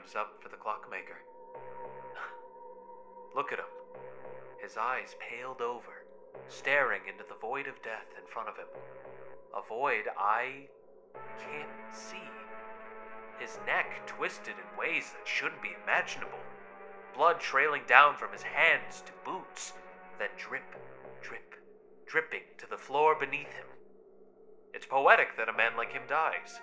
Time's up for the clockmaker. Look at him. His eyes paled over, staring into the void of death in front of him. A void I can't see. His neck twisted in ways that shouldn't be imaginable. Blood trailing down from his hands to boots, then drip, drip, dripping to the floor beneath him. It's poetic that a man like him dies,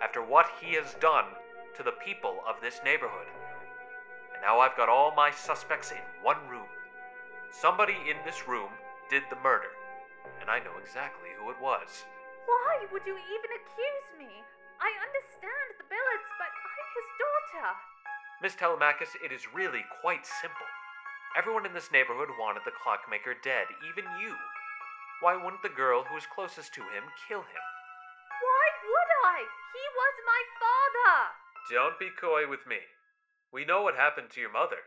after what he has done to the people of this neighborhood. And now I've got all my suspects in one room. Somebody in this room did the murder, and I know exactly who it was. Why would you even accuse me? I understand the Billards, but I'm his daughter. Miss Telemakus, it is really quite simple. Everyone in this neighborhood wanted the clockmaker dead, even you. Why wouldn't the girl who was closest to him kill him? Why would I? He was my father. Don't be coy with me. We know what happened to your mother.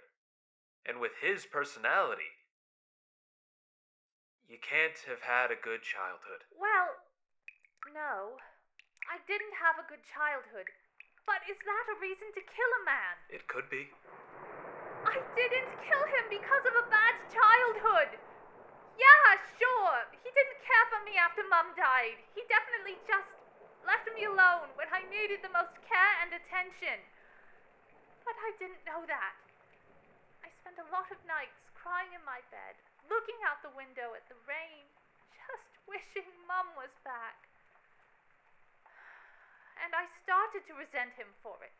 And with his personality, you can't have had a good childhood. Well, no. I didn't have a good childhood. But is that a reason to kill a man? It could be. I didn't kill him because of a bad childhood. Yeah, sure. He didn't care for me after Mum died. He definitely just left me alone when I needed the most care attention. But I didn't know that. I spent a lot of nights crying in my bed, looking out the window at the rain, just wishing Mum was back. And I started to resent him for it.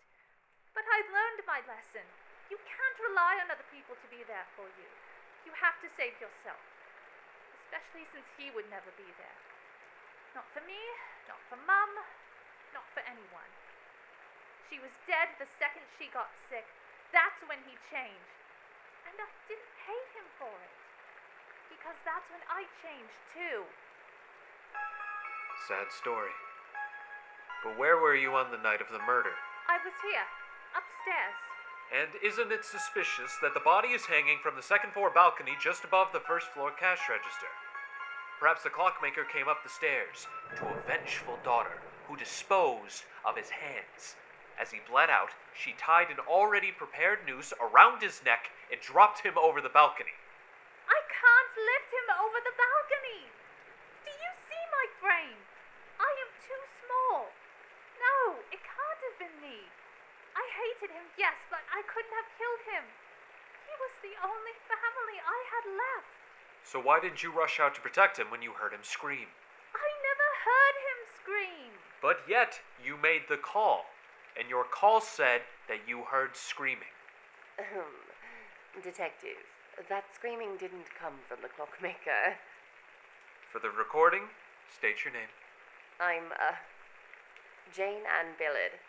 But I learned my lesson. You can't rely on other people to be there for you. You have to save yourself. Especially since he would never be there. Not for me, not for Mum, not for anyone. She was dead the second she got sick. That's when he changed. And I didn't hate him for it. Because that's when I changed too. Sad story. But where were you on the night of the murder? I was here, upstairs. And isn't it suspicious that the body is hanging from the second floor balcony just above the first floor cash register? Perhaps the clockmaker came up the stairs to a vengeful daughter who disposed of his hands. As he bled out, she tied an already prepared noose around his neck and dropped him over the balcony. I can't lift him over the balcony. Do you see my frame? I am too small. No, it can't have been me. I hated him, yes, but I couldn't have killed him. He was the only family I had left. So why didn't you rush out to protect him when you heard him scream? I never heard him scream. But yet, you made the call, and your call said that you heard screaming. Detective, that screaming didn't come from the clockmaker. For the recording, state your name. I'm, uh, Jane Ann Billard,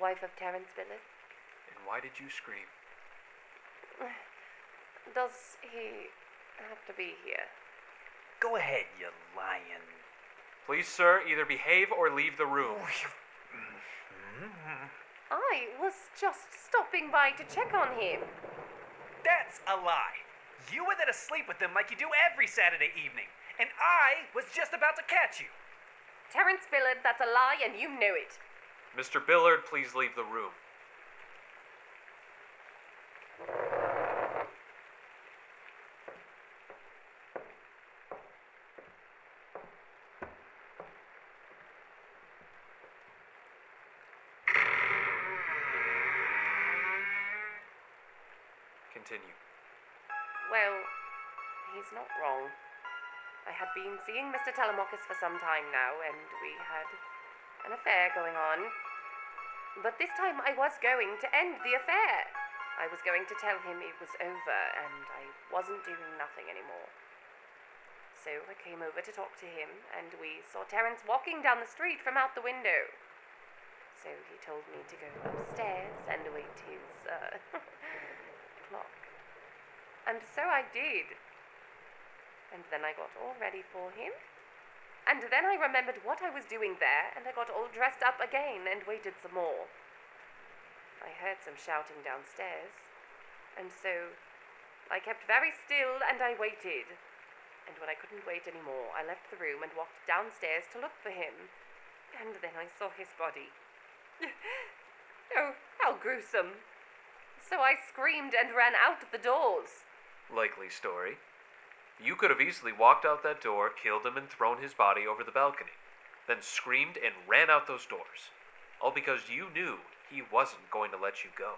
wife of Terrance Billard. And why did you scream? Does he have to be here? Go ahead, you lion. Please, sir, either behave or leave the room. I was just stopping by to check on him. That's a lie. You were there to sleep with them like you do every Saturday evening, and I was just about to catch you. Terrance Billard, that's a lie, and you know it. Mr. Billard, please leave the room. Continue. Well, he's not wrong. I had been seeing Mr. Telemakus for some time now, and we had an affair going on. But this time I was going to end the affair. I was going to tell him it was over and I wasn't doing nothing anymore. So I came over to talk to him, and we saw Terrance walking down the street from out the window. So he told me to go upstairs and wait his uh. And so I did. And then I got all ready for him. And then I remembered what I was doing there, and I got all dressed up again and waited some more. I heard some shouting downstairs, and so I kept very still and I waited. And when I couldn't wait any more, I left the room and walked downstairs to look for him. And then I saw his body. oh, how gruesome. So I screamed and ran out the doors. Likely story. You could have easily walked out that door, killed him, and thrown his body over the balcony, then screamed and ran out those doors. All because you knew he wasn't going to let you go.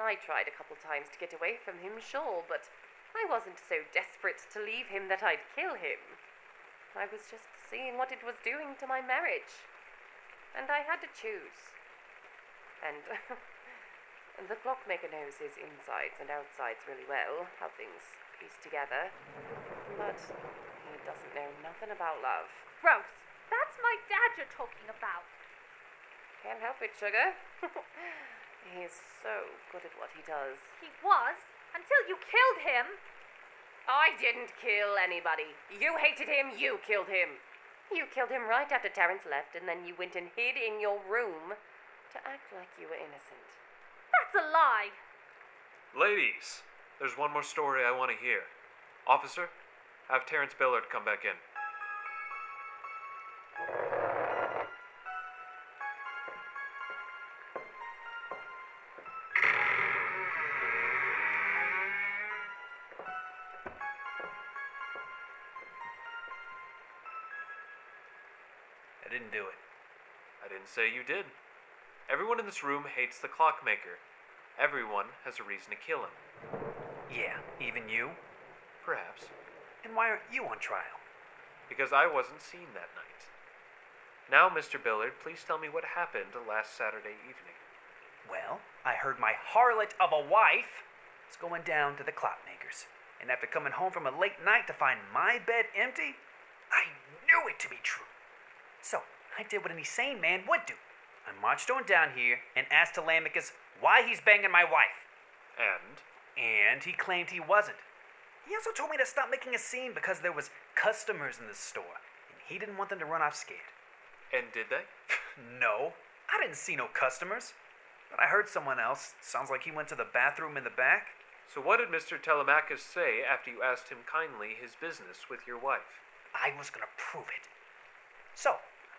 I tried a couple times to get away from him, sure, but I wasn't so desperate to leave him that I'd kill him. I was just seeing what it was doing to my marriage. And I had to choose. And the clockmaker knows his insides and outsides really well, how things piece together. But he doesn't know nothing about love. Gross. That's my dad you're talking about. Can't help it, sugar. He's so good at what he does. He was, until you killed him. I didn't kill anybody. You hated him, you killed him. You killed him right after Terrance left, and then you went and hid in your room to act like you were innocent. That's a lie. Ladies, there's one more story I want to hear. Officer, have Terrence Billard come back in. I didn't do it. I didn't say you did. Everyone in this room hates the clockmaker. Everyone has a reason to kill him. Yeah, even you? Perhaps. And why aren't you on trial? Because I wasn't seen that night. Now, Mr. Billard, please tell me what happened last Saturday evening. Well, I heard my harlot of a wife was going down to the clockmakers. And after coming home from a late night to find my bed empty, I knew it to be true. So I did what any sane man would do. I marched on down here and asked Telemakus why he's banging my wife. And And he claimed he wasn't. He also told me to stop making a scene because there was customers in the store, and he didn't want them to run off scared. and did they? No, I didn't see no customers. But I heard someone else. Sounds like he went to the bathroom in the back. So what did Mr. Telemakus say after you asked him kindly his business with your wife? I was gonna prove it. So,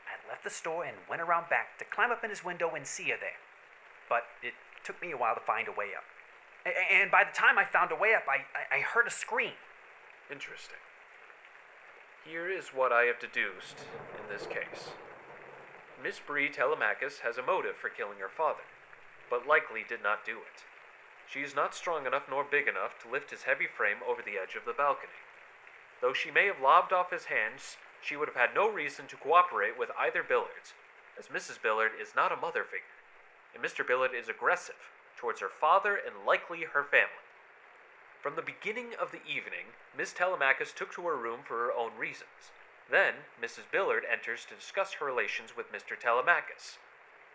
I left the store and went around back to climb up in his window and see her there. But it took me a while to find a way up. And by the time I found a way up, I, I heard a scream. Interesting. Here is what I have deduced in this case. Miss Bree Telemakus has a motive for killing her father, but likely did not do it. She is not strong enough nor big enough to lift his heavy frame over the edge of the balcony. Though she may have lobbed off his hands, she would have had no reason to cooperate with either Billards, as Mrs. Billard is not a mother figure, and Mr. Billard is aggressive towards her father and likely her family. From the beginning of the evening, Miss Telemakus took to her room for her own reasons. Then, Mrs. Billard enters to discuss her relations with Mr. Telemakus,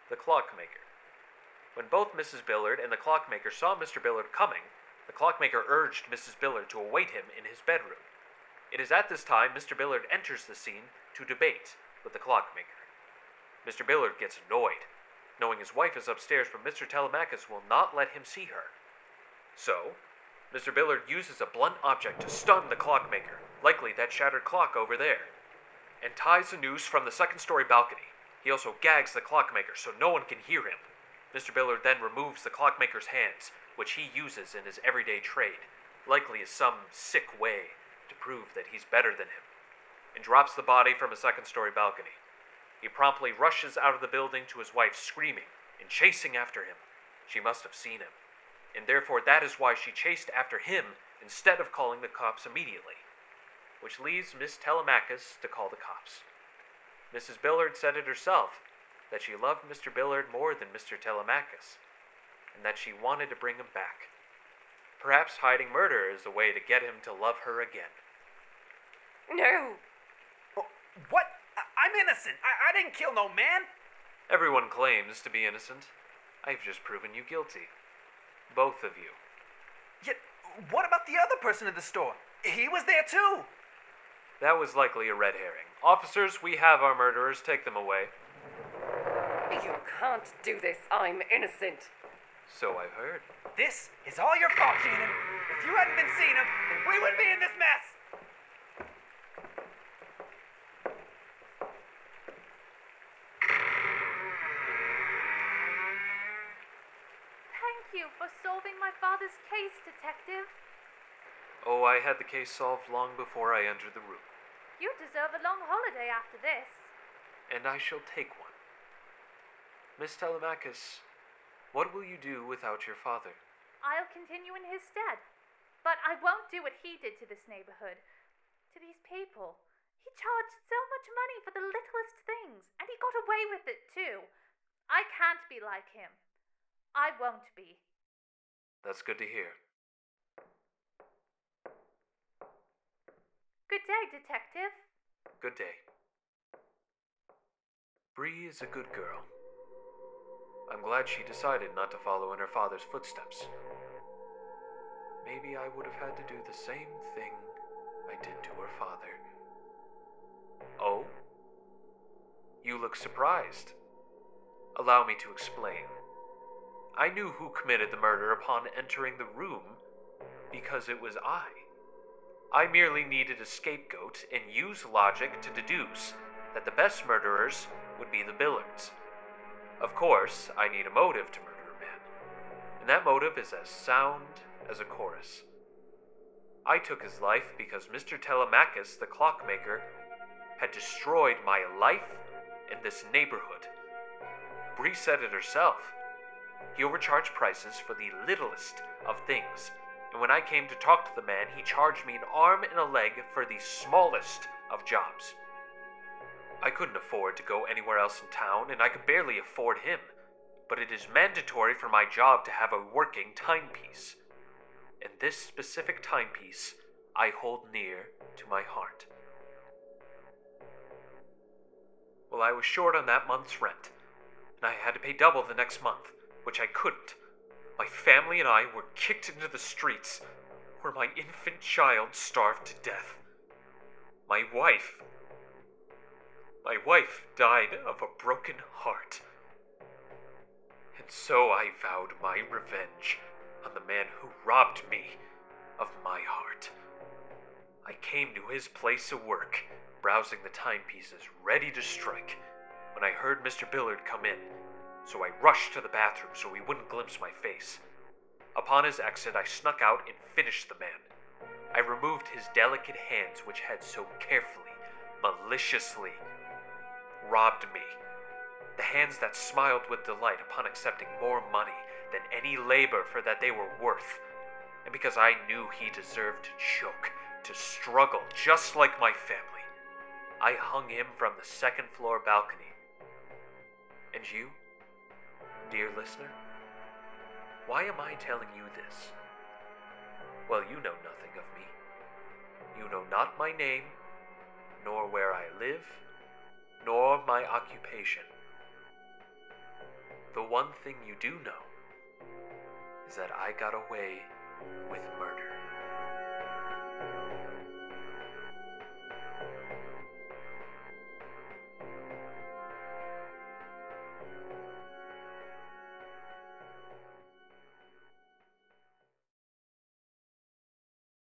the clockmaker. When both Mrs. Billard and the clockmaker saw Mr. Billard coming, the clockmaker urged Mrs. Billard to await him in his bedroom. It is at this time Mr. Billard enters the scene to debate with the clockmaker. Mr. Billard gets annoyed, knowing his wife is upstairs, but Mr. Telemakus will not let him see her. So, Mr. Billard uses a blunt object to stun the clockmaker, likely that shattered clock over there, and ties a noose from the second story balcony. He also gags the clockmaker so no one can hear him. Mr. Billard then removes the clockmaker's hands, which he uses in his everyday trade, likely as some sick way prove that he's better than him, and drops the body from a second story balcony. He promptly rushes out of the building to his wife, screaming and chasing after him. She must have seen him, and therefore that is why she chased after him instead of calling the cops immediately, which leaves Miss Telemakus to call the cops. Mrs. Billard said it herself that she loved Mr. Billard more than Mr. Telemakus, and that she wanted to bring him back. Perhaps hiding murder is a way to get him to love her again. No! Oh, What? I- I'm innocent. I, I didn't kill no man. Everyone claims to be innocent. I've just proven you guilty. Both of you. Yet, what about the other person in the store? He was there too. That was likely a red herring. Officers, we have our murderers. Take them away. You can't do this. I'm innocent. So I've heard. This is all your fault, Shannon. If you hadn't been seeing him, then we wouldn't be in this mess. You for solving my father's case, Detective. Oh, I had the case solved long before I entered the room, You deserve a long holiday after this. and I shall take one. Miss Telemakus, what will you do without your father? I'll continue in his stead. But I won't do what he did to this neighborhood, to these people. He charged so much money for the littlest things, and he got away with it too. I can't be like him. I won't be. That's good to hear. Good day, Detective. Good day. Bree is a good girl. I'm glad she decided not to follow in her father's footsteps. Maybe I would have had to do the same thing I did to her father. Oh? You look surprised. Allow me to explain. I knew who committed the murder upon entering the room because it was I. I merely needed a scapegoat and used logic to deduce that the best murderers would be the Billards. Of course, I need a motive to murder a man, and that motive is as sound as a chorus. I took his life because Mr. Telemakus, the clockmaker, had destroyed my life and this neighborhood. Bree said it herself. He overcharged prices for the littlest of things, and when I came to talk to the man, he charged me an arm and a leg for the smallest of jobs. I couldn't afford to go anywhere else in town, and I could barely afford him, but it is mandatory for my job to have a working timepiece. And this specific timepiece I hold near to my heart. Well, I was short on that month's rent, and I had to pay double the next month, which I couldn't. My family and I were kicked into the streets, where my infant child starved to death. My wife. My wife died of a broken heart. And so I vowed my revenge on the man who robbed me of my heart. I came to his place of work, browsing the timepieces, ready to strike, when I heard Mr. Billard come in, so I rushed to the bathroom so he wouldn't glimpse my face. Upon his exit, I snuck out and finished the man. I removed his delicate hands, which had so carefully, maliciously robbed me. The hands that smiled with delight upon accepting more money than any labor for that they were worth. And because I knew he deserved to choke, to struggle just like my family, I hung him from the second floor balcony. And you, dear listener, why am I telling you this? Well, you know nothing of me. You know not my name, nor where I live, nor my occupation. The one thing you do know is that I got away with murder.